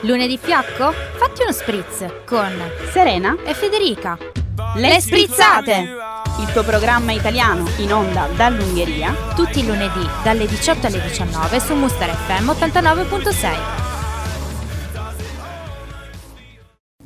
Lunedì fiacco? Fatti uno spritz con Serena e Federica. Le Sprizzate! Il tuo programma italiano in onda dall'Ungheria Tutti i lunedì dalle 18 alle 19 su Muster FM 89.6.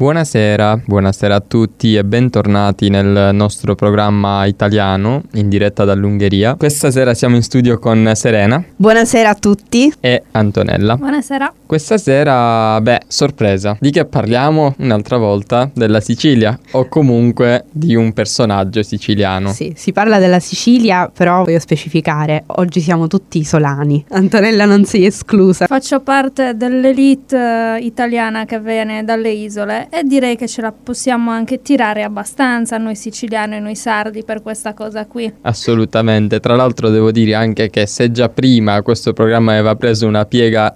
Buonasera, buonasera a tutti e bentornati nel nostro programma italiano in diretta dall'Ungheria. Questa sera siamo in studio con Serena Buonasera a tutti. e Antonella. Buonasera. Questa sera, beh, sorpresa. Di che parliamo un'altra volta? Della Sicilia o comunque di un personaggio siciliano. Sì, si parla della Sicilia, però voglio specificare, oggi siamo tutti isolani. Antonella non sei esclusa. Faccio parte dell'elite eh, italiana che viene dalle isole e direi che ce la possiamo anche tirare abbastanza noi siciliani e noi sardi per questa cosa qui. Assolutamente. Tra l'altro devo dire anche che se già prima questo programma aveva preso una piega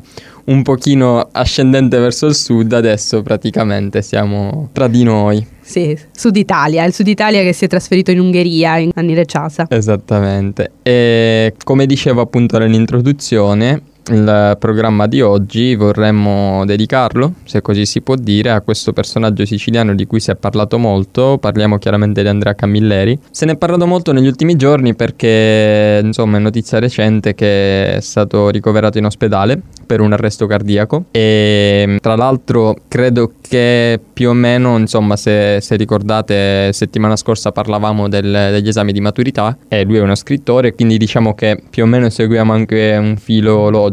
un pochino ascendente verso il sud, adesso praticamente siamo tra di noi. Sì, Sud Italia, il Sud Italia che si è trasferito in Ungheria in anni recasa. Esattamente. E come dicevo appunto nell'introduzione, il programma di oggi vorremmo dedicarlo, se così si può dire, a questo personaggio siciliano di cui si è parlato molto. Parliamo chiaramente di Andrea Camilleri. Se ne è parlato molto negli ultimi giorni perché, insomma, è notizia recente che è stato ricoverato in ospedale per un arresto cardiaco e tra l'altro credo che più o meno, insomma, se, se ricordate, settimana scorsa parlavamo del- degli esami di maturità e lui è uno scrittore, quindi diciamo che più o meno seguiamo anche un filo logico.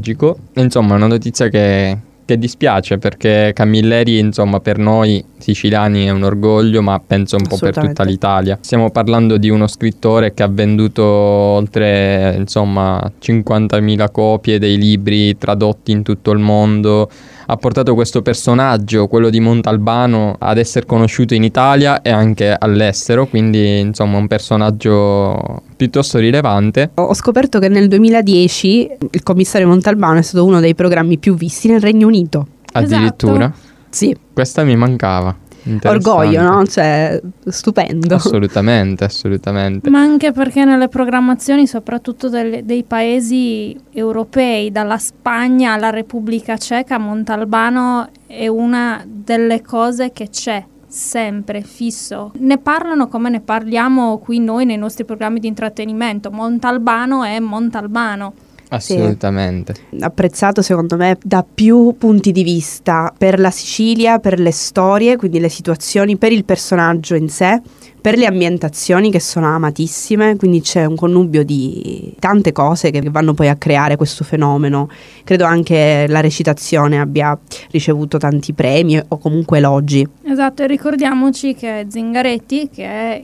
E, Insomma, è una notizia che, che dispiace perché Camilleri, insomma, per noi siciliani è un orgoglio, ma penso un po' per tutta l'Italia. Stiamo parlando di uno scrittore che ha venduto oltre, insomma, 50.000 copie dei libri tradotti in tutto il mondo. Ha portato questo personaggio, quello di Montalbano, ad essere conosciuto in Italia e anche all'estero, quindi insomma un personaggio piuttosto rilevante. Ho scoperto che nel 2010 il commissario Montalbano è stato uno dei programmi più visti nel Regno Unito. Addirittura. Sì, Questa mi mancava. Orgoglio, no? Cioè, stupendo. Assolutamente, assolutamente. Ma anche perché nelle programmazioni, soprattutto delle- dei paesi europei, dalla Spagna alla Repubblica Ceca, Montalbano è una delle cose che c'è sempre fisso. Ne parlano come ne parliamo qui noi nei nostri programmi di intrattenimento. Montalbano è Montalbano. Assolutamente. apprezzato secondo me da più punti di vista per la Sicilia, per le storie, quindi le situazioni, per il personaggio in sé, per le ambientazioni che sono amatissime, quindi c'è un connubio di tante cose che vanno poi a creare questo fenomeno. Credo anche la recitazione abbia ricevuto tanti premi o comunque elogi. Esatto, e ricordiamoci che Zingaretti, che è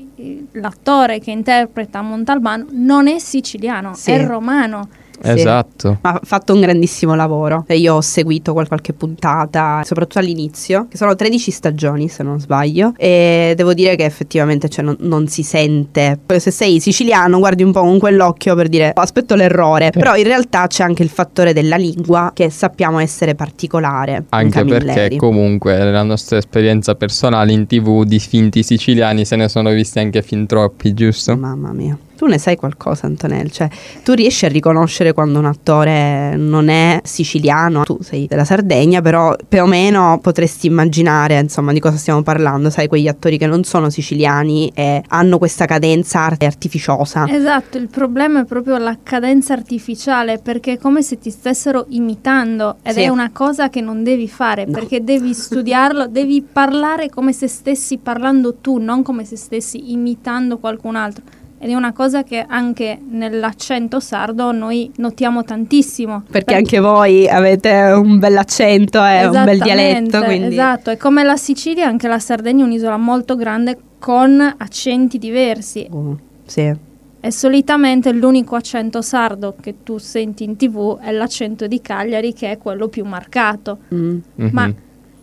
l'attore che interpreta Montalbano, non è siciliano, Sì. è romano. Esatto. Ma ha fatto un grandissimo lavoro. E Io ho seguito qual- qualche puntata, soprattutto all'inizio, che sono 13 stagioni se non sbaglio, e devo dire che effettivamente cioè, non, non si sente. Se sei siciliano guardi un po' con quell'occhio per dire "Oh, aspetto l'errore, però in realtà c'è anche il fattore della lingua che sappiamo essere particolare. Anche perché comunque nella nostra esperienza personale in tv di finti siciliani se ne sono visti anche fin troppi, giusto? Mamma mia. Tu ne sai qualcosa, Antonella? Cioè, tu riesci a riconoscere quando un attore non è siciliano? Tu sei della Sardegna, però più o meno potresti immaginare, insomma, di cosa stiamo parlando. Sai, quegli attori che non sono siciliani e hanno questa cadenza art- artificiosa. Esatto, il problema è proprio la cadenza artificiale perché è come se ti stessero imitando ed Sì. è una cosa che non devi fare No. perché devi studiarlo, devi parlare come se stessi parlando tu, non come se stessi imitando qualcun altro. Ed è una cosa che anche nell'accento sardo noi notiamo tantissimo. Perché anche voi avete un bell'accento e un bel dialetto, Esattamente, quindi... Esatto, è come la Sicilia, anche la Sardegna è un'isola molto grande con accenti diversi Oh, sì. e solitamente l'unico accento sardo che tu senti in tv è l'accento di Cagliari che è quello più marcato. Mm. Mhm. Ma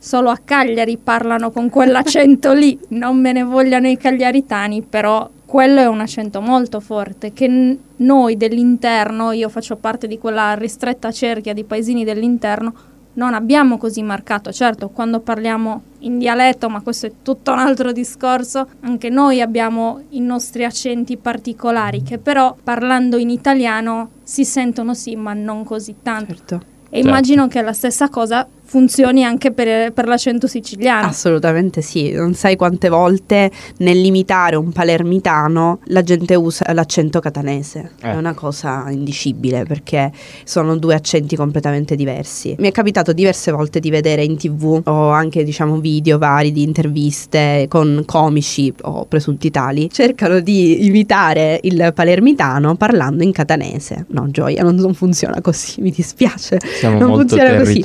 solo a Cagliari parlano con quell'accento lì, non me ne vogliano i cagliaritani, però quello è un accento molto forte che n- noi dell'interno, io faccio parte di quella ristretta cerchia di paesini dell'interno, non abbiamo così marcato. Certo, quando parliamo in dialetto, ma questo è tutto un altro discorso, anche noi abbiamo i nostri accenti particolari che però parlando in italiano si sentono sì, ma non così tanto. Certo. E immagino che la stessa cosa funzioni anche per, per l'accento siciliano. Assolutamente sì, non sai quante volte nell'imitare un palermitano la gente usa l'accento catanese. Eh. È una cosa indicibile perché sono due accenti completamente diversi. Mi è capitato diverse volte di vedere in tv o anche diciamo video vari di interviste con comici o presunti tali. Cercano di imitare il palermitano parlando in catanese. No, gioia, non, non funziona così, mi dispiace. Siamo non molto funziona così.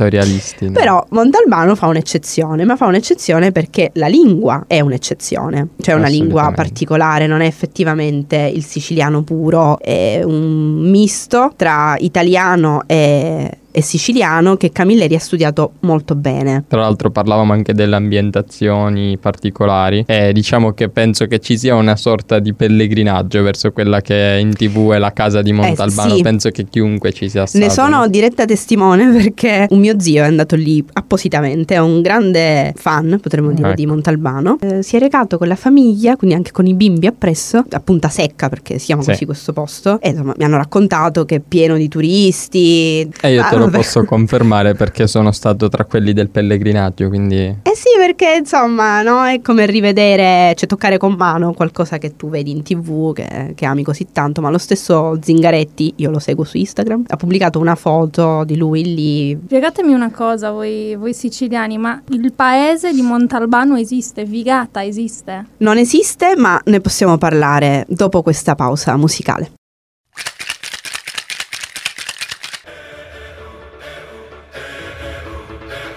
Però Montalbano fa un'eccezione, ma fa un'eccezione perché la lingua è un'eccezione, cioè una lingua particolare, non è effettivamente il siciliano puro, è un misto tra italiano e, e siciliano che Camilleri ha studiato molto bene. Tra l'altro parlavamo anche delle ambientazioni particolari e diciamo che penso che ci sia una sorta di pellegrinaggio verso quella che in tv è la casa di Montalbano. Eh, sì. Penso che chiunque ci sia stato. Ne sono diretta testimone perché un mio zio è andato lì appositamente, è un grande fan, potremmo dire, Ecco. di Montalbano. Eh, si è recato con la famiglia, quindi anche con i bimbi appresso, a Punta Secca perché si chiama Sì. così questo posto. E insomma mi hanno raccontato che è pieno di turisti. E io te lo posso confermare perché sono stato tra quelli del pellegrinaggio, quindi Eh sì, perché insomma, no? È come rivedere, cioè toccare con mano qualcosa che tu vedi in tv, che, che ami così tanto. Ma lo stesso Zingaretti, io lo seguo su Instagram, ha pubblicato una foto di lui lì. Spiegatemi una cosa, voi, voi siciliani, ma il paese di Montalbano esiste? Vigata esiste? Non esiste, ma ne possiamo parlare dopo questa pausa musicale.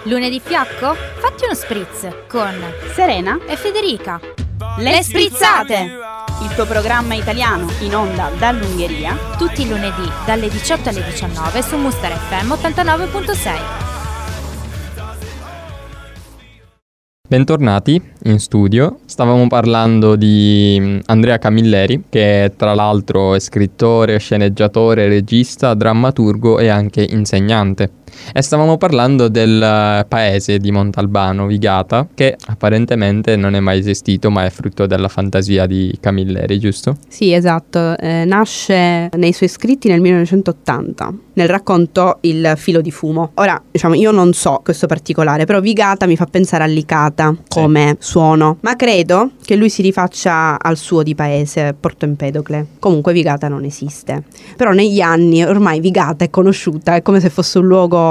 Lunedì fiacco? Fatti uno spritz con Serena, e Federica. Le sprizzate! il tuo programma italiano in onda dall'Ungheria, Tutti i lunedì dalle 18 alle 19 su Muster FM 89.6. Bentornati in studio. Stavamo parlando di mm, Andrea Camilleri, che tra l'altro è scrittore, sceneggiatore, regista, drammaturgo e anche insegnante. E stavamo parlando del eh, paese di Montalbano, Vigata, che apparentemente non è mai esistito, ma è frutto della fantasia di Camilleri, giusto? Sì, esatto, eh, nasce nei suoi scritti nel 1980, nel racconto Il filo di fumo. Ora, diciamo, io non so questo particolare, però Vigata mi fa pensare a Licata come suono, ma credo che lui si rifaccia al suo di paese, Porto Empedocle. Comunque Vigata non esiste. Però negli anni ormai Vigata è conosciuta, è come se fosse un luogo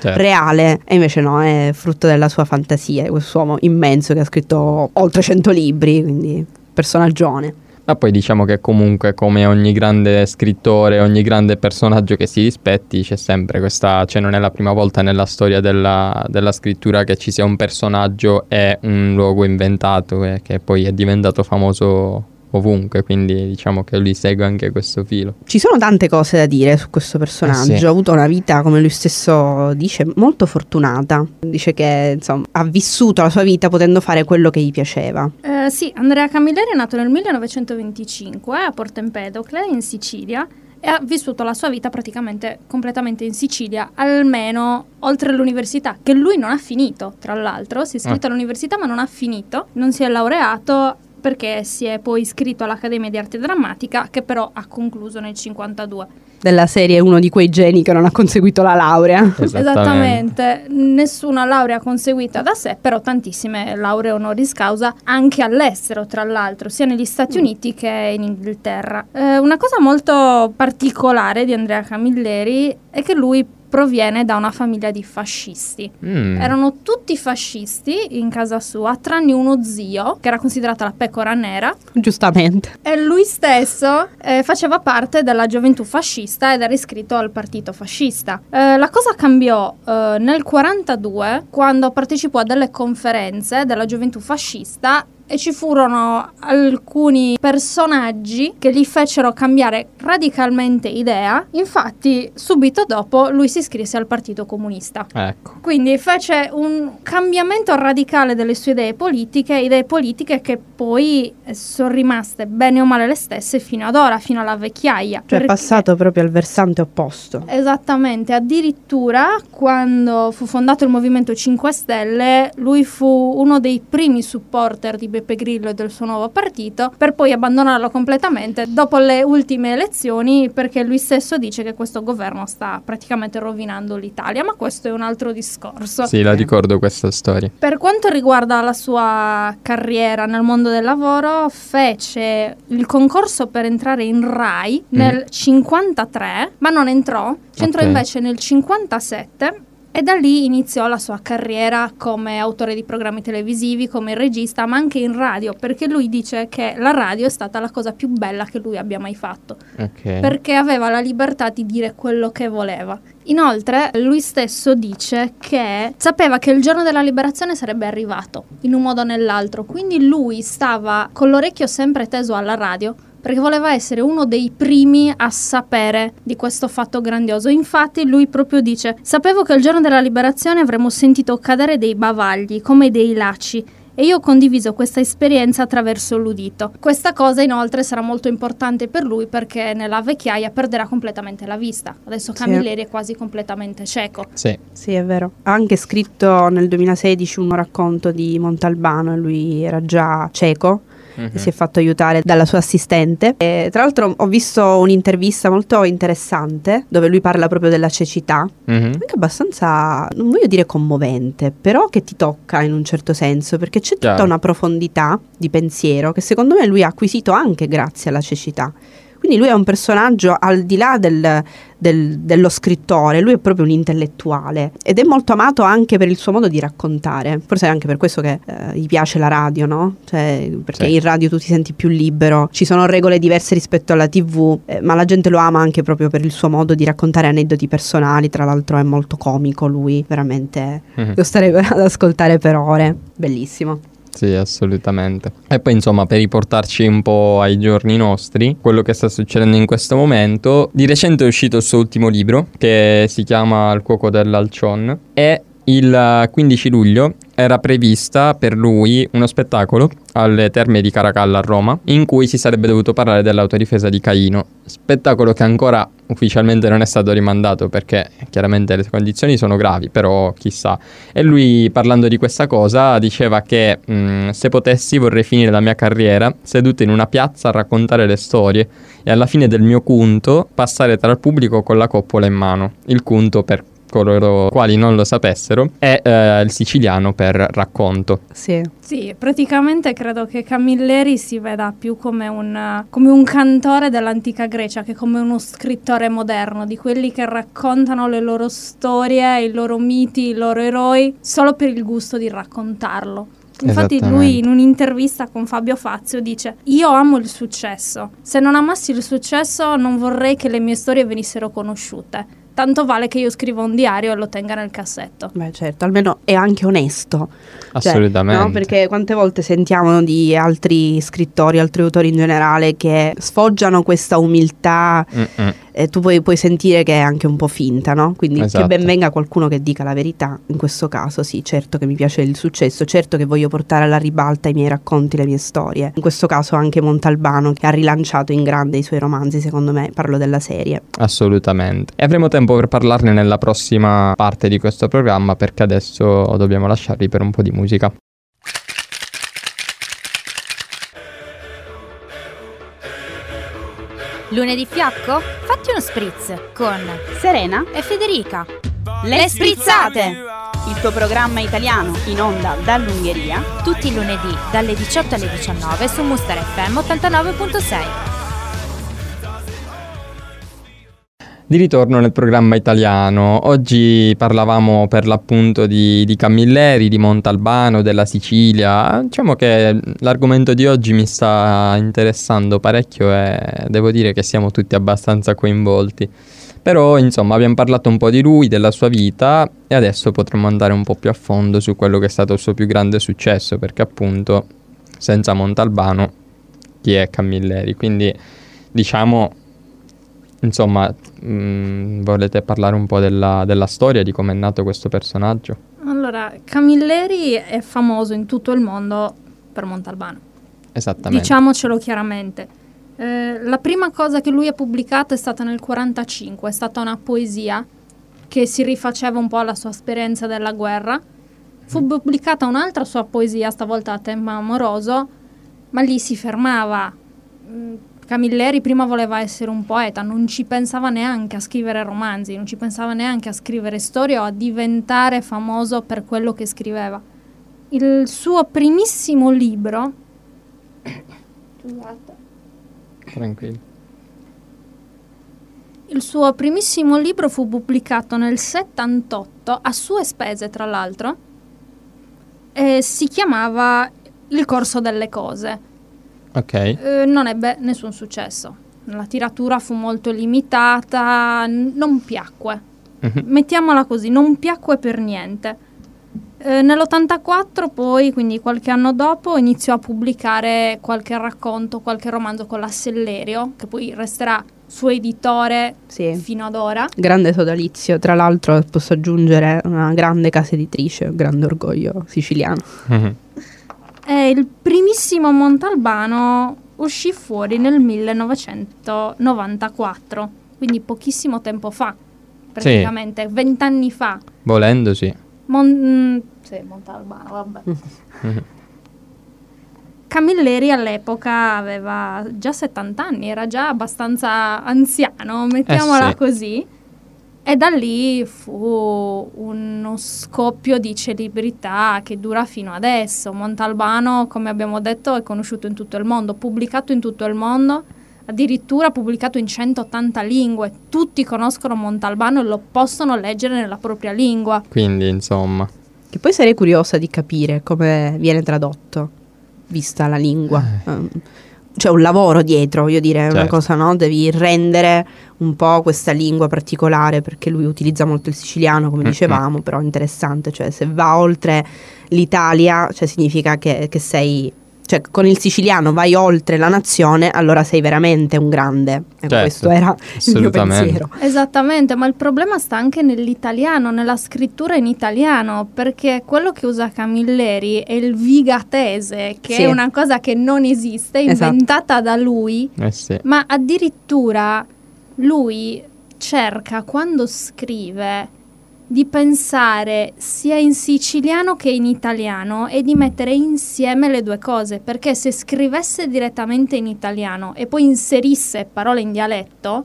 Certo. reale, e invece no, è frutto della sua fantasia, questo uomo immenso che ha scritto oltre 100 libri, quindi personaggione. Ma poi diciamo che comunque come ogni grande scrittore, ogni grande personaggio che si rispetti, c'è sempre questa, cioè non è la prima volta nella storia della, della scrittura che ci sia un personaggio e un luogo inventato e che poi è diventato famoso ovunque, quindi diciamo che lui segue anche questo filo. Ci sono tante cose da dire su questo personaggio. Eh sì. Ha avuto una vita, come lui stesso dice, molto fortunata. Dice che insomma, ha vissuto la sua vita potendo fare quello che gli piaceva. Eh, sì, Andrea Camilleri è nato nel 1925 a Porto Empedocle, in Sicilia, e ha vissuto la sua vita praticamente completamente in Sicilia, almeno oltre l'università, che lui non ha finito, tra l'altro. Si è iscritto Ah. all'università ma non ha finito, non si è laureato perché si è poi iscritto all'Accademia di Arte Drammatica, che però ha concluso nel 52. Della serie è uno di quei geni che non ha conseguito la laurea. Esattamente, nessuna laurea conseguita da sé, però tantissime lauree honoris causa anche all'estero, tra l'altro, sia negli Stati Uniti che in Inghilterra. Eh, una cosa molto particolare di Andrea Camilleri è che lui proviene da una famiglia di fascisti. Mm. Erano tutti fascisti in casa sua, tranne uno zio, che era considerata la pecora nera, Giustamente. e lui stesso eh, faceva parte della gioventù fascista ed era iscritto al partito fascista. Eh, la cosa cambiò eh, nel 42 quando partecipò a delle conferenze della gioventù fascista e ci furono alcuni personaggi che gli fecero cambiare radicalmente idea. Infatti, subito dopo lui si iscrisse al Partito Comunista. Ecco. Quindi fece un cambiamento radicale delle sue idee politiche, idee politiche che poi eh, sono rimaste bene o male le stesse fino ad ora, fino alla vecchiaia. Cioè è Perché- passato proprio al versante opposto. Esattamente, addirittura quando fu fondato il Movimento 5 Stelle, lui fu uno dei primi supporter di Beppe Grillo e del suo nuovo partito, per poi abbandonarlo completamente dopo le ultime elezioni perché lui stesso dice che questo governo sta praticamente rovinando l'Italia, ma questo è un altro discorso. Sì, la ricordo questa storia. Per quanto riguarda la sua carriera nel mondo del lavoro, fece il concorso per entrare in RAI nel 53, ma non entrò, ci entrò Ok. invece nel 57 e da lì iniziò la sua carriera come autore di programmi televisivi, come regista, ma anche in radio, perché lui dice che la radio è stata la cosa più bella che lui abbia mai fatto Ok. perché aveva la libertà di dire quello che voleva. Inoltre, lui stesso dice che sapeva che il giorno della liberazione sarebbe arrivato, in un modo o nell'altro, quindi lui stava con l'orecchio sempre teso alla radio. Perché voleva essere uno dei primi a sapere di questo fatto grandioso. Infatti, lui proprio dice: Sapevo che il giorno della liberazione avremmo sentito cadere dei bavagli, come dei laci, e io ho condiviso questa esperienza attraverso l'udito. Questa cosa inoltre sarà molto importante per lui perché nella vecchiaia perderà completamente la vista. Adesso Sì. Camilleri è quasi completamente cieco. Sì. Sì, è vero. Ha anche scritto nel 2016 un racconto di Montalbano, lui era già cieco Mhm. e si è fatto aiutare dalla sua assistente. E, tra l'altro ho visto un'intervista molto interessante dove lui parla proprio della cecità, Mhm. anche abbastanza, non voglio dire commovente, però che ti tocca in un certo senso, perché c'è tutta Chiaro. una profondità di pensiero che secondo me lui ha acquisito anche grazie alla cecità. Quindi lui è un personaggio al di là del- del- dello scrittore, lui è proprio un intellettuale ed è molto amato anche per il suo modo di raccontare. Forse è anche per questo che eh, gli piace la radio, no? Cioè, perché Sì. in radio tu ti senti più libero, ci sono regole diverse rispetto alla TV, eh, ma la gente lo ama anche proprio per il suo modo di raccontare aneddoti personali. Tra l'altro è molto comico lui, veramente. Mhm. Lo starei ad ascoltare per ore. Bellissimo. Sì, assolutamente. E poi, insomma, per riportarci un po' ai giorni nostri, quello che sta succedendo in questo momento, di recente è uscito il suo ultimo libro, che si chiama Il cuoco dell'Alcion, e il 15 luglio era prevista per lui uno spettacolo alle terme di Caracalla a Roma, in cui si sarebbe dovuto parlare dell'autodifesa di Caino. Spettacolo che ancora ufficialmente non è stato rimandato perché chiaramente le condizioni sono gravi, però chissà. E lui parlando di questa cosa diceva che "Mm, se potessi vorrei finire la mia carriera seduto in una piazza a raccontare le storie e alla fine del mio cunto passare tra il pubblico con la coppola in mano. Il cunto per coloro quali non lo sapessero è eh, il siciliano per racconto. Sì. Sì, praticamente credo che Camilleri si veda più come un, come un cantore dell'antica Grecia che come uno scrittore moderno, di quelli che raccontano le loro storie, i loro miti, i loro eroi, solo per il gusto di raccontarlo. Infatti lui in un'intervista con Fabio Fazio dice io amo il successo, se non amassi il successo non vorrei che le mie storie venissero conosciute, tanto vale che io scriva un diario e lo tenga nel cassetto. Beh, certo, almeno è anche onesto. Cioè, Assolutamente. no, perché quante volte sentiamo di altri scrittori, altri autori in generale che sfoggiano questa umiltà Mm-mm. E tu puoi, puoi sentire che è anche un po' finta, no? Quindi Esatto. che ben venga qualcuno che dica la verità. In questo caso sì, certo che mi piace il successo, certo che voglio portare alla ribalta i miei racconti, le mie storie. In questo caso anche Montalbano che ha rilanciato in grande i suoi romanzi, secondo me, parlo della serie. Assolutamente. E avremo tempo per parlarne nella prossima parte di questo programma perché adesso dobbiamo lasciarvi per un po' di musica. Lunedì fiacco? Fatti uno spritz con Serena, e Federica. le sprizzate! Il tuo programma italiano in onda dall'Ungheria Tutti i lunedì dalle 18 alle 19 su Muster FM 89.6. Di ritorno nel programma italiano, oggi parlavamo per l'appunto di, di Camilleri, di Montalbano, della Sicilia. Diciamo che l'argomento di oggi mi sta interessando parecchio e devo dire che siamo tutti abbastanza coinvolti. Però insomma abbiamo parlato un po' di lui, della sua vita e adesso potremmo andare un po' più a fondo su quello che è stato il suo più grande successo perché appunto senza Montalbano chi è Camilleri? Quindi diciamo Insomma, mh, volete parlare un po' della, della storia, di come è nato questo personaggio? Allora, Camilleri è famoso in tutto il mondo per Montalbano. Esattamente. Diciamocelo chiaramente. Eh, la prima cosa che lui ha pubblicato è stata nel 45, è stata una poesia che si rifaceva un po' alla sua esperienza della guerra Fu pubblicata un'altra sua poesia, stavolta a tema amoroso, ma lì si fermava. Camilleri prima voleva essere un poeta, non ci pensava neanche a scrivere romanzi, non ci pensava neanche a scrivere storie o a diventare famoso per quello che scriveva. Il suo primissimo libro Scusate. Tranquillo. Il suo primissimo libro fu pubblicato nel 78, a sue spese tra l'altro, e si chiamava Il corso delle cose. Ok. Eh, non ebbe nessun successo. La tiratura fu molto limitata, n- non piacque. Mhm. Mettiamola così, non piacque per niente. Eh, nell'84 poi, quindi qualche anno dopo, iniziò a pubblicare qualche racconto, qualche romanzo con la Sellerio, che poi resterà suo editore Sì. fino ad ora. Grande sodalizio, tra l'altro posso aggiungere una grande casa editrice, un grande orgoglio siciliano. Mhm. E il primissimo Montalbano uscì fuori nel 1994, quindi pochissimo tempo fa, praticamente vent'anni fa. Volendo sì. Mon- mm, sì, Montalbano, vabbè. Mhm. Camilleri all'epoca aveva già 70 anni, era già abbastanza anziano, mettiamola sì. così. E da lì fu uno scoppio di celebrità che dura fino adesso. Montalbano, come abbiamo detto, è conosciuto in tutto il mondo, pubblicato in tutto il mondo, addirittura pubblicato in 180 lingue. Tutti conoscono Montalbano e lo possono leggere nella propria lingua. Quindi, insomma. Che poi sarei curiosa di capire come viene tradotto, vista la lingua. Um, C'è un lavoro dietro, voglio dire, è una Certo. cosa, no? Devi rendere un po' questa lingua particolare perché lui utilizza molto il siciliano, come Mm-mm. dicevamo, però è interessante, cioè se va oltre l'Italia, cioè significa che, che sei... Cioè, con il siciliano vai oltre la nazione, allora sei veramente un grande. Ecco, Certo, questo era il mio pensiero. Esattamente, ma il problema sta anche nell'italiano, nella scrittura in italiano, perché quello che usa Camilleri è il vigatese, che Sì. è una cosa che non esiste, Esatto. inventata da lui, Eh sì. ma addirittura lui cerca quando scrive di pensare sia in siciliano che in italiano e di mettere insieme le due cose, perché se scrivesse direttamente in italiano e poi inserisse parole in dialetto,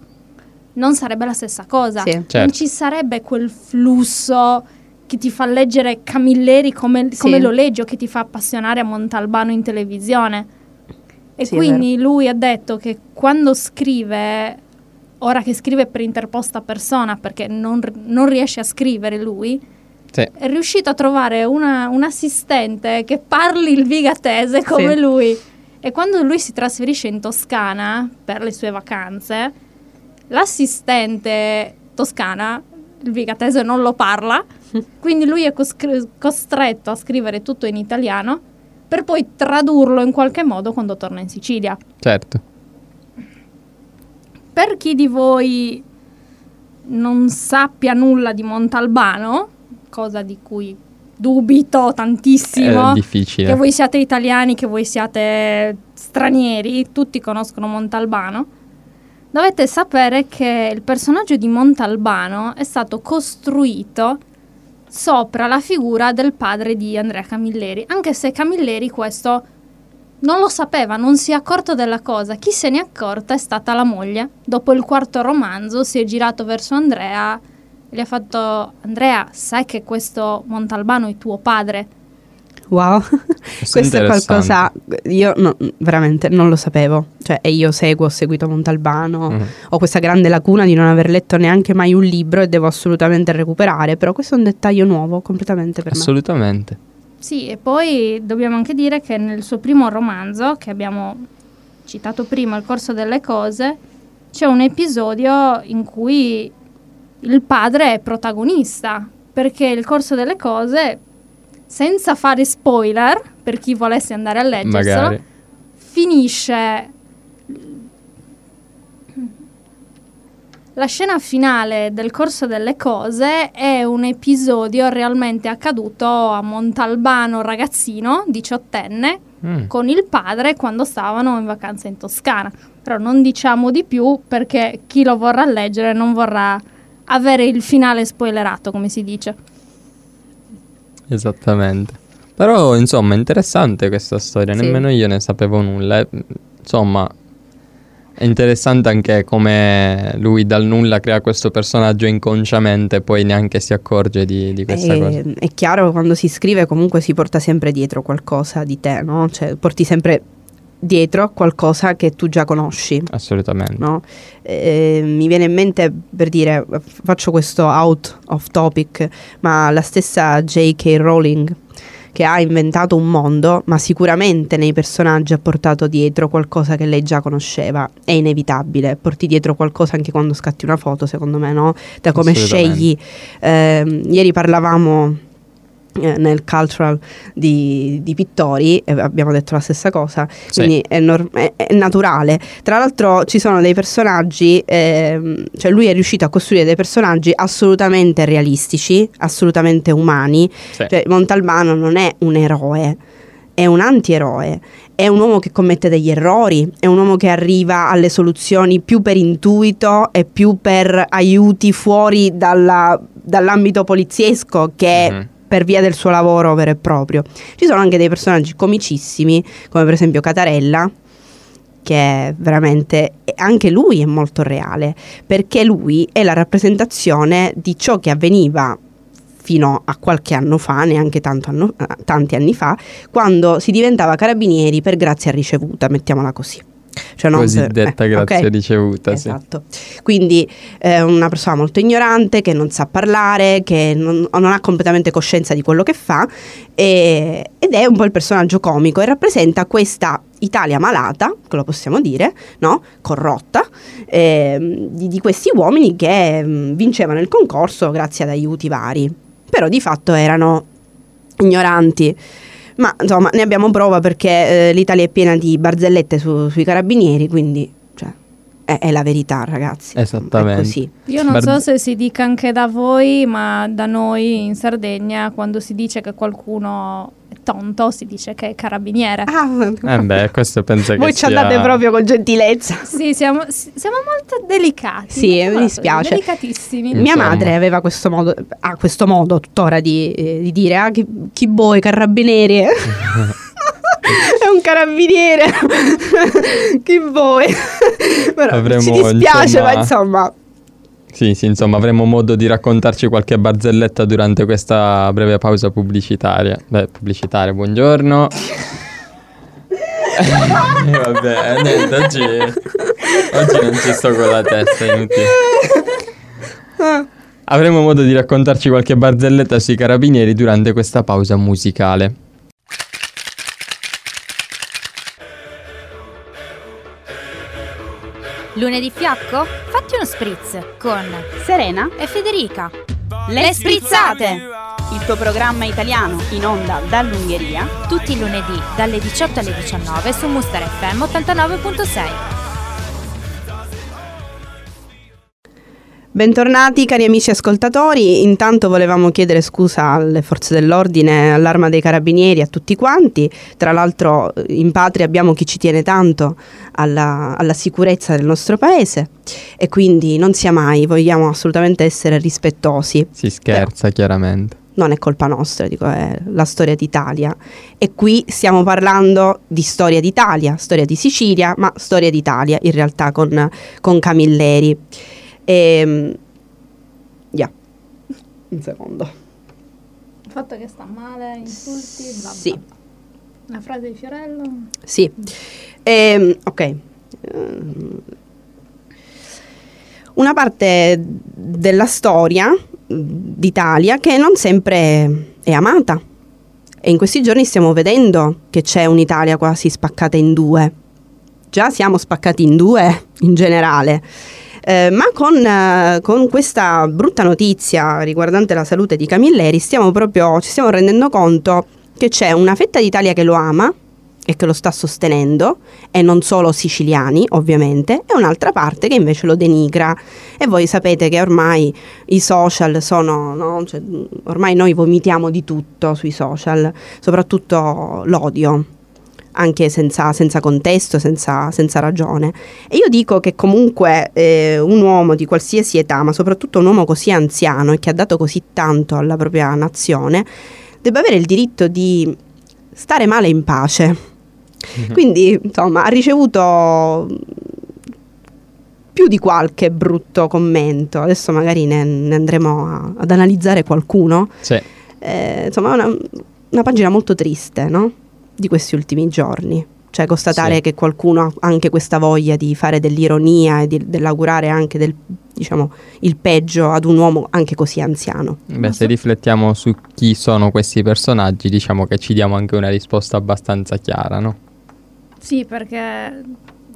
non sarebbe la stessa cosa. Sì. Non Certo. ci sarebbe quel flusso che ti fa leggere Camilleri come, Sì. come lo leggi o che ti fa appassionare a Montalbano in televisione. E Sì, quindi lui ha detto che quando scrive, ora che scrive per interposta persona, perché non, non riesce a scrivere lui, Sì. è riuscito a trovare una- un assistente che parli il vigatese come Sì. lui. E quando lui si trasferisce in Toscana per le sue vacanze, l'assistente toscana, il vigatese non lo parla, quindi lui è coscri- costretto a scrivere tutto in italiano per poi tradurlo in qualche modo quando torna in Sicilia. Certo. Per chi di voi non sappia nulla di Montalbano, cosa di cui dubito tantissimo, È difficile. che voi siate italiani, che voi siate stranieri, tutti conoscono Montalbano, dovete sapere che il personaggio di Montalbano è stato costruito sopra la figura del padre di Andrea Camilleri, anche se Camilleri questo non lo sapeva, non si è accorto della cosa. Chi se ne è accorta è stata la moglie. Dopo il quarto romanzo si è girato verso Andrea e gli ha fatto Andrea, sai che questo Montalbano è tuo padre? Wow, questo è interessante. qualcosa, io no- veramente non lo sapevo, cioè e io seguo, ho seguito Montalbano, Mhm. ho questa grande lacuna di non aver letto neanche mai un libro e devo assolutamente recuperare, però questo è un dettaglio nuovo completamente per me. Assolutamente. Sì, e poi dobbiamo anche dire che nel suo primo romanzo, che abbiamo citato prima, Il corso delle cose, c'è un episodio in cui il padre è protagonista, perché il corso delle cose, senza fare spoiler, per chi volesse andare a leggerselo, Magari. finisce la scena finale del corso delle cose è un episodio realmente accaduto a Montalbano ragazzino, diciottenne, Mm. con il padre quando stavano in vacanza in Toscana. Però non diciamo di più perché chi lo vorrà leggere non vorrà avere il finale spoilerato, come si dice. Esattamente. Però, insomma, è interessante questa storia, Sì. nemmeno io ne sapevo nulla. Insomma, è interessante anche come lui dal nulla crea questo personaggio inconsciamente e poi neanche si accorge di, di questa cosa. E- È chiaro quando si scrive comunque si porta sempre dietro qualcosa di te, no? Cioè porti sempre dietro qualcosa che tu già conosci. Assolutamente. No? Eh, mi viene in mente per dire, faccio questo out of topic, ma la stessa J.K. Rowling che ha inventato un mondo, ma sicuramente nei personaggi ha portato dietro qualcosa che lei già conosceva. È inevitabile, porti dietro qualcosa anche quando scatti una foto, secondo me, no? Da come scegli. ehm, ieri parlavamo eh, nel cultural di, di pittori abbiamo detto la stessa cosa Sì. quindi è, nor- è- è naturale tra l'altro ci sono dei personaggi ehm, cioè lui è riuscito a costruire dei personaggi assolutamente realistici assolutamente umani Sì. cioè Montalbano non è un eroe è un antieroe è un uomo che commette degli errori, è un uomo che arriva alle soluzioni più per intuito e più per aiuti fuori dalla- dall'ambito poliziesco che Mhm. Per via del suo lavoro vero e proprio. Ci sono anche dei personaggi comicissimi, come per esempio Catarella, che è veramente anche lui è molto reale, perché lui è la rappresentazione di ciò che avveniva fino a qualche anno fa, neanche anno- tanti anni fa, quando si diventava carabinieri per grazia ricevuta, mettiamola così. Cioè non Cosiddetta eh, grazia ok? ricevuta, sì. Esatto. Quindi è una persona molto ignorante, che non sa parlare, che non, non ha completamente coscienza di quello che fa e- ed è un po' il personaggio comico e rappresenta questa Italia malata, che lo possiamo dire, no? corrotta, ehm, di, di questi uomini che mm, vincevano il concorso grazie ad aiuti vari, però di fatto erano ignoranti. Ma insomma, ne abbiamo prova perché eh, l'Italia è piena di barzellette su- sui carabinieri, quindi cioè, è, è la verità, ragazzi. Esattamente. È così. Io non Bar- so se si dica anche da voi, ma da noi in Sardegna, quando si dice che qualcuno tonto, si dice che è carabiniere. Ah, Eh beh, questo penso che voi ci sia... andate proprio con gentilezza. Sì, siamo, si- siamo molto delicati. Sì, mi dispiace. Delicatissimi. Mm. Mia Insomma. madre aveva questo modo, ha questo modo tuttora di, eh, di dire: Ah, chi, chi vuoi, carabinieri? È un carabiniere, chi vuoi? Però Avremo, ci dispiace, insomma, ma insomma, Sì, sì, insomma, avremo modo di raccontarci qualche barzelletta durante questa breve pausa pubblicitaria. Beh, pubblicitaria, buongiorno. Eh, Vabbè, niente, oggi, oggi non ci sto con la testa, inutile. Avremo modo di raccontarci qualche barzelletta sui carabinieri durante questa pausa musicale. Lunedì fiacco? Fatti uno spritz con Serena, e Federica. Le Sprizzate! Il tuo programma italiano in onda dall'Ungheria Tutti i lunedì dalle 18 alle 19 su Muster FM 89.6. Bentornati cari amici ascoltatori, intanto volevamo chiedere scusa alle forze dell'ordine, all'arma dei carabinieri, a tutti quanti, tra l'altro eh, in patria abbiamo chi ci tiene tanto alla, alla sicurezza del nostro paese. E quindi non sia mai, vogliamo assolutamente essere rispettosi, Si scherza, chiaramente. non è colpa nostra, dico, è la storia d'Italia. E qui stiamo parlando di storia d'Italia, storia di Sicilia, ma storia d'Italia in realtà con, con Camilleri. Ehm, yeah. Un secondo. Il fatto che sta male, insulti, bla bla. Sì. La frase di Fiorello. Sì. Ehm, ok. Ehm, una parte della storia mh, d'Italia che non sempre è amata. E in questi giorni stiamo vedendo che c'è un'Italia quasi spaccata in due. Già siamo spaccati in due in generale. Eh, ma con, eh, con questa brutta notizia riguardante la salute di Camilleri stiamo proprio, ci stiamo rendendo conto che c'è una fetta d'Italia che lo ama e che lo sta sostenendo, e non solo siciliani ovviamente, e un'altra parte che invece lo denigra. E voi sapete che ormai i social sono, no? Cioè, ormai noi vomitiamo di tutto sui social, soprattutto l'odio anche senza, senza contesto, senza, senza ragione. E io dico che comunque eh, un uomo di qualsiasi età, ma soprattutto un uomo così anziano e che ha dato così tanto alla propria nazione, debba avere il diritto di stare male in pace. Quindi, insomma, ha ricevuto più di qualche brutto commento. Adesso magari ne, ne andremo a, ad analizzare qualcuno. Sì. Eh, insomma, è una, una pagina molto triste, no? Di questi ultimi giorni. Cioè, constatare Sì. che qualcuno ha anche questa voglia di fare dell'ironia e di- dell'augurare anche del, diciamo, il peggio ad un uomo anche così anziano. Beh, se riflettiamo su chi sono questi personaggi, diciamo che ci diamo anche una risposta abbastanza chiara, no? Sì, perché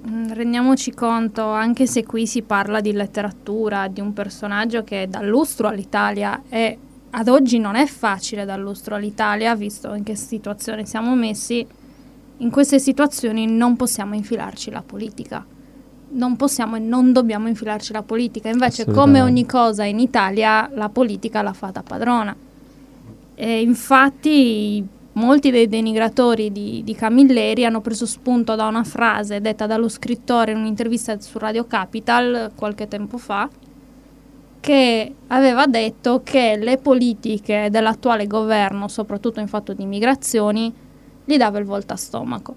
mh, rendiamoci conto, anche se qui si parla di letteratura, di un personaggio che dà lustro all'Italia e ad oggi non è facile dar lustro all'Italia, visto in che situazione siamo messi, in queste situazioni non possiamo infilarci la politica. Non possiamo e non dobbiamo infilarci la politica. Invece, come ogni cosa in Italia, la politica la fa da padrona. E infatti molti dei denigratori di, di Camilleri hanno preso spunto da una frase detta dallo scrittore in un'intervista su Radio Capital qualche tempo fa, che aveva detto che le politiche dell'attuale governo, soprattutto in fatto di migrazioni, gli dava il volta stomaco.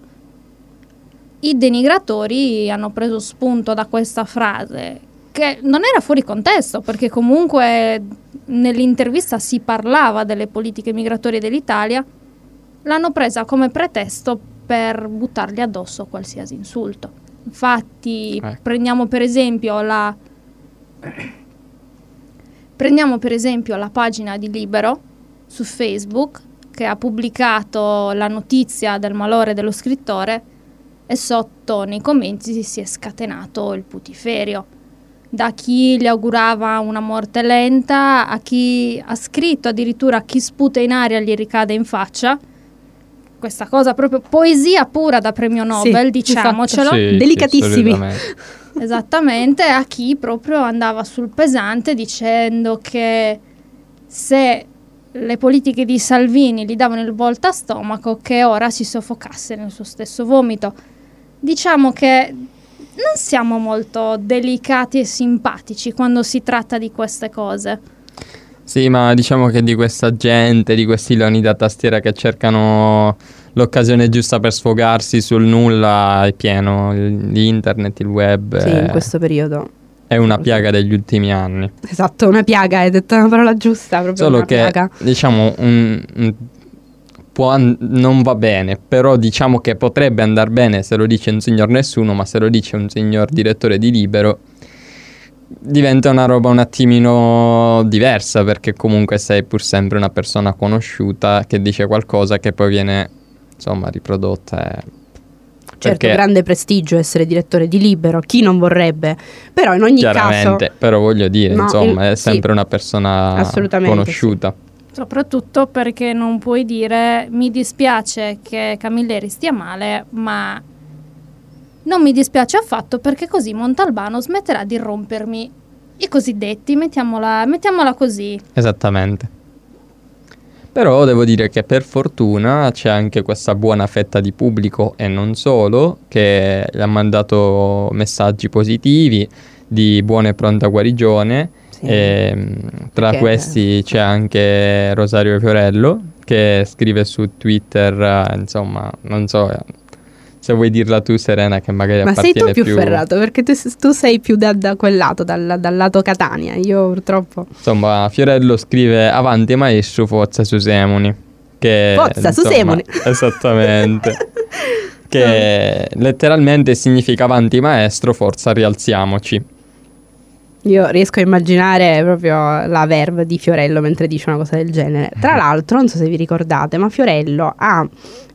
I denigratori hanno preso spunto da questa frase, che non era fuori contesto, perché comunque nell'intervista si parlava delle politiche migratorie dell'Italia, l'hanno presa come pretesto per buttargli addosso qualsiasi insulto. Infatti, Ecco. prendiamo per esempio la prendiamo per esempio la pagina di Libero su Facebook che ha pubblicato la notizia del malore dello scrittore e sotto nei commenti si è scatenato il putiferio. Da chi gli augurava una morte lenta a chi ha scritto addirittura chi sputa in aria gli ricade in faccia. Questa cosa proprio poesia pura da premio Nobel, Sì, diciamocelo. Sì, sì, Delicatissimi. assolutamente. Esattamente, a chi proprio andava sul pesante dicendo che se le politiche di Salvini gli davano il volta a stomaco, che ora si soffocasse nel suo stesso vomito. Diciamo che non siamo molto delicati e simpatici quando si tratta di queste cose. Sì, ma diciamo che di questa gente, di questi leoni da tastiera che cercano l'occasione giusta per sfogarsi sul nulla è pieno. L'internet, il web Sì, è, in questo periodo. è una piaga degli ultimi anni. Esatto, una piaga, hai detto la parola giusta, proprio Solo una che, piaga. diciamo, un- un- può an- non va bene, però diciamo che potrebbe andare bene se lo dice un signor nessuno, ma se lo dice un signor direttore di Libero diventa una roba un attimino diversa perché comunque sei pur sempre una persona conosciuta che dice qualcosa che poi viene insomma riprodotta e- Certo, perché grande prestigio essere direttore di Libero, chi non vorrebbe, però in ogni caso... chiaramente però voglio dire No, insomma il- è sì, sempre una persona assolutamente, conosciuta Soprattutto perché non puoi dire mi dispiace che Camilleri stia male, ma non mi dispiace affatto perché così Montalbano smetterà di rompermi i cosiddetti, mettiamola, mettiamola così. Esattamente. Però devo dire che per fortuna c'è anche questa buona fetta di pubblico e non solo che gli ha mandato messaggi positivi di buona e pronta guarigione. Sì. E, tra Perché- questi c'è anche Rosario Fiorello che scrive su Twitter, insomma, non so se vuoi dirla tu Serena che magari Ma sei tu più, ferrato, perché tu, tu sei più da, da quel lato, dal, dal lato Catania, io purtroppo... Insomma, Fiorello scrive Avanti maestro, forza su Semoni. Che, Forza su insomma, Semoni. Esattamente. che letteralmente significa avanti maestro, forza rialziamoci. Io riesco a immaginare proprio la verve di Fiorello mentre dice una cosa del genere. Tra l'altro, non so se vi ricordate, ma Fiorello ha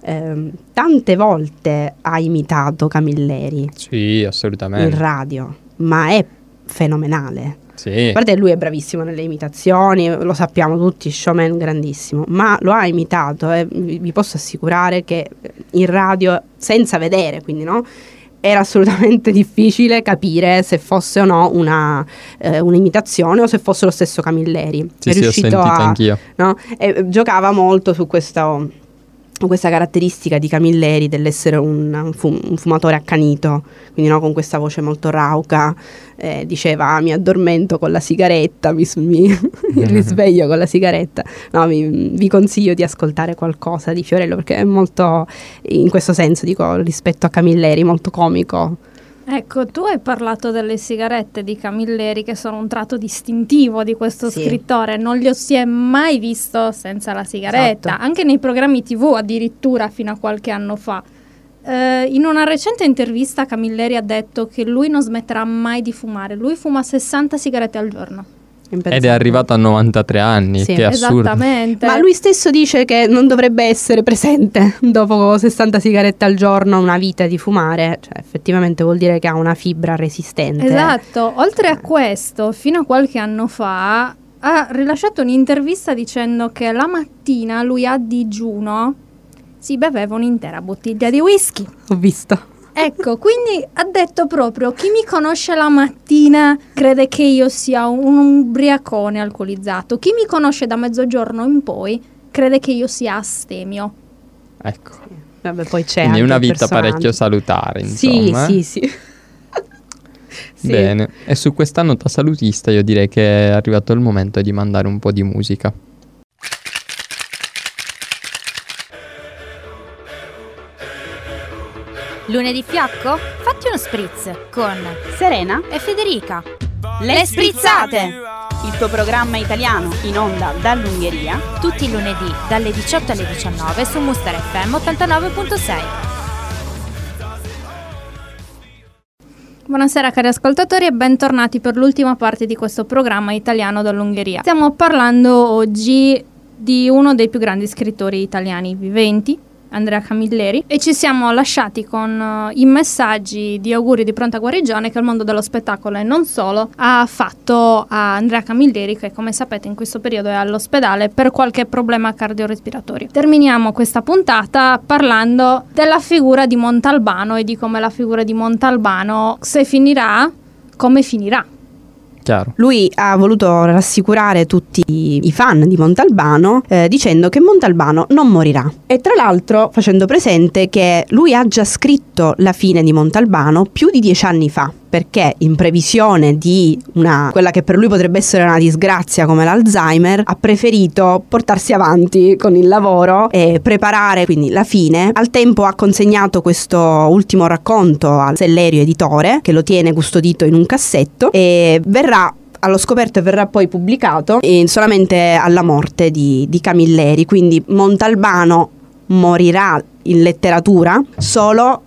ehm, tante volte ha imitato Camilleri Sì, in assolutamente. radio, ma è fenomenale. Sì. A parte lui è bravissimo nelle imitazioni, lo sappiamo tutti, showman grandissimo, ma lo ha imitato e vi vi posso assicurare che in radio, senza vedere, quindi no, era assolutamente difficile capire se fosse o no una, eh, un'imitazione o se fosse lo stesso Camilleri. Sì, è sì, ho riuscito sentito a, anch'io. no? E giocava molto su questo questa caratteristica di Camilleri dell'essere un, un, fum- un fumatore accanito, quindi no, con questa voce molto rauca, eh, diceva ah, mi addormento con la sigaretta, mi, mi risveglio con la sigaretta. No, mi, vi consiglio di ascoltare qualcosa di Fiorello perché è molto, in questo senso dico, rispetto a Camilleri, molto comico. Ecco, tu hai parlato delle sigarette di Camilleri che sono un tratto distintivo di questo Sì. scrittore, non li ho si è mai visto senza la sigaretta, Esatto. anche nei programmi tv addirittura fino a qualche anno fa. Eh, in una recente intervista Camilleri ha detto che lui non smetterà mai di fumare, lui fuma 60 sigarette al giorno. Ed è arrivato a 93 anni, Sì. che assurdo. Esattamente. Ma lui stesso dice che non dovrebbe essere presente dopo 60 sigarette al giorno, una vita di fumare, cioè effettivamente vuol dire che ha una fibra resistente. Esatto, oltre a questo, fino a qualche anno fa ha rilasciato un'intervista dicendo che la mattina lui a digiuno si beveva un'intera bottiglia di whisky. Ho visto. Ecco, quindi ha detto proprio chi mi conosce la mattina crede che io sia un ubriacone alcolizzato, chi mi conosce da mezzogiorno in poi crede che io sia astemio. Ecco. Vabbè, poi c'è Quindi anche una vita parecchio salutare, Sì, insomma. eh. sì, sì. Sì. Bene, e su questa nota salutista io direi che è arrivato il momento di mandare un po' di musica. Lunedì fiacco? Fatti uno spritz con Serena, e Federica. le sprizzate! Il tuo programma italiano in onda dall'Ungheria. Tutti i lunedì dalle 18 alle 19 su Muster FM 89.6. Buonasera cari ascoltatori e bentornati per l'ultima parte di questo programma italiano dall'Ungheria. Stiamo parlando oggi di uno dei più grandi scrittori italiani viventi, Andrea Camilleri, e ci siamo lasciati con eh, i messaggi di auguri di pronta guarigione che il mondo dello spettacolo e non solo ha fatto a Andrea Camilleri che come sapete in questo periodo è all'ospedale per qualche problema cardiorespiratorio. Terminiamo questa puntata parlando della figura di Montalbano e di come la figura di Montalbano se finirà, come finirà. Chiaro. Lui ha voluto rassicurare tutti i fan di Montalbano eh, dicendo che Montalbano non morirà. E tra l'altro facendo presente che lui ha già scritto la fine di Montalbano più di dieci anni fa. Perché in previsione di una, quella che per lui potrebbe essere una disgrazia come l'Alzheimer, ha preferito portarsi avanti con il lavoro e preparare quindi la fine. Al tempo ha consegnato questo ultimo racconto al Sellerio Editore, che lo tiene custodito in un cassetto e verrà allo scoperto e verrà poi pubblicato solamente alla morte di, di Camilleri. Quindi Montalbano morirà in letteratura solo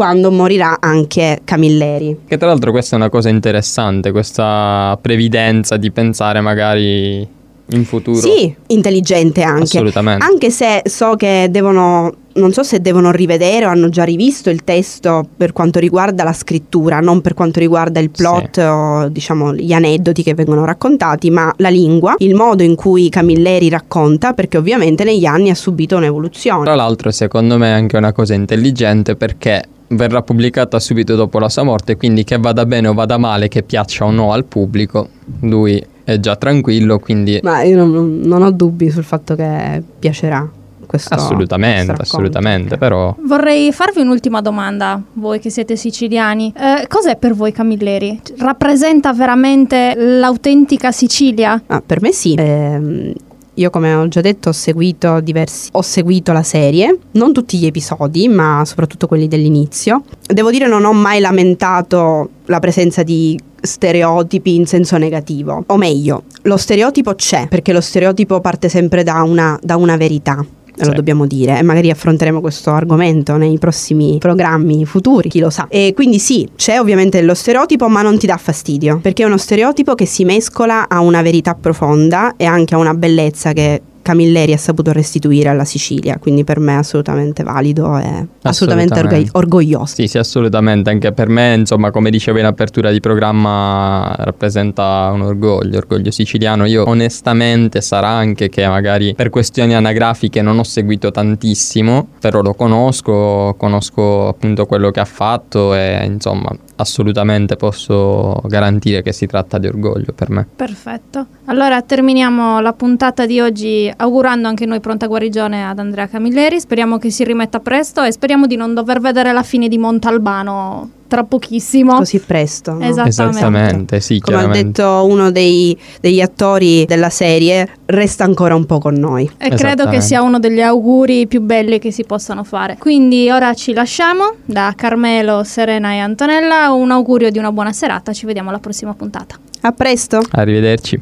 quando morirà anche Camilleri. Che tra l'altro questa è una cosa interessante, questa previdenza di pensare magari in futuro. Sì, intelligente anche. Assolutamente. Anche se so che devono, non so se devono rivedere o hanno già rivisto il testo per quanto riguarda la scrittura, non per quanto riguarda il plot Sì. o diciamo gli aneddoti che vengono raccontati, ma la lingua, il modo in cui Camilleri racconta, perché ovviamente negli anni ha subito un'evoluzione. Tra l'altro, secondo me è anche una cosa intelligente perché verrà pubblicata subito dopo la sua morte, quindi che vada bene o vada male, che piaccia o no al pubblico, lui è già tranquillo, quindi Ma io non, non ho dubbi sul fatto che piacerà questo assolutamente, questo assolutamente, però Vorrei farvi un'ultima domanda, voi che siete siciliani. Eh, cos'è per voi Camilleri? Rappresenta veramente l'autentica Sicilia? Ah, per me sì. Ehm, io come ho già detto ho seguito diversi ho seguito la serie, non tutti gli episodi, ma soprattutto quelli dell'inizio. Devo dire non ho mai lamentato la presenza di stereotipi in senso negativo. O meglio, lo stereotipo c'è, perché lo stereotipo parte sempre da una, da una verità. Lo Sì. dobbiamo dire e magari affronteremo questo argomento nei prossimi programmi futuri, chi lo sa. E quindi sì, c'è ovviamente lo stereotipo, ma non ti dà fastidio, perché è uno stereotipo che si mescola a una verità profonda e anche a una bellezza che Camilleri ha saputo restituire alla Sicilia, quindi per me è assolutamente valido e assolutamente, Assolutamente. orgoglioso. sì, sì, assolutamente, anche per me, insomma, come dicevo in apertura di programma, rappresenta un orgoglio, orgoglio siciliano. Io onestamente sarà anche che magari per questioni anagrafiche non ho seguito tantissimo, però lo conosco, conosco appunto quello che ha fatto e insomma assolutamente posso garantire che si tratta di orgoglio per me. Perfetto. Allora terminiamo la puntata di oggi augurando anche noi pronta guarigione ad Andrea Camilleri. Speriamo che si rimetta presto e speriamo di non dover vedere la fine di Montalbano tra pochissimo. Così presto. No? Esattamente. Esattamente, sì, Come ha detto uno dei- degli attori della serie, resta ancora un po' con noi. E credo che sia uno degli auguri più belli che si possano fare. Quindi ora ci lasciamo da Carmelo, Serena e Antonella. Un augurio di una buona serata. Ci vediamo alla prossima puntata. A presto! Arrivederci.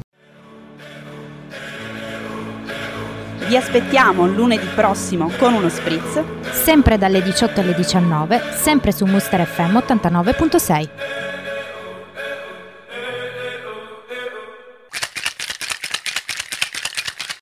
Vi aspettiamo lunedì prossimo con uno spritz Sempre dalle 18 alle 19, sempre su Muster FM 89.6.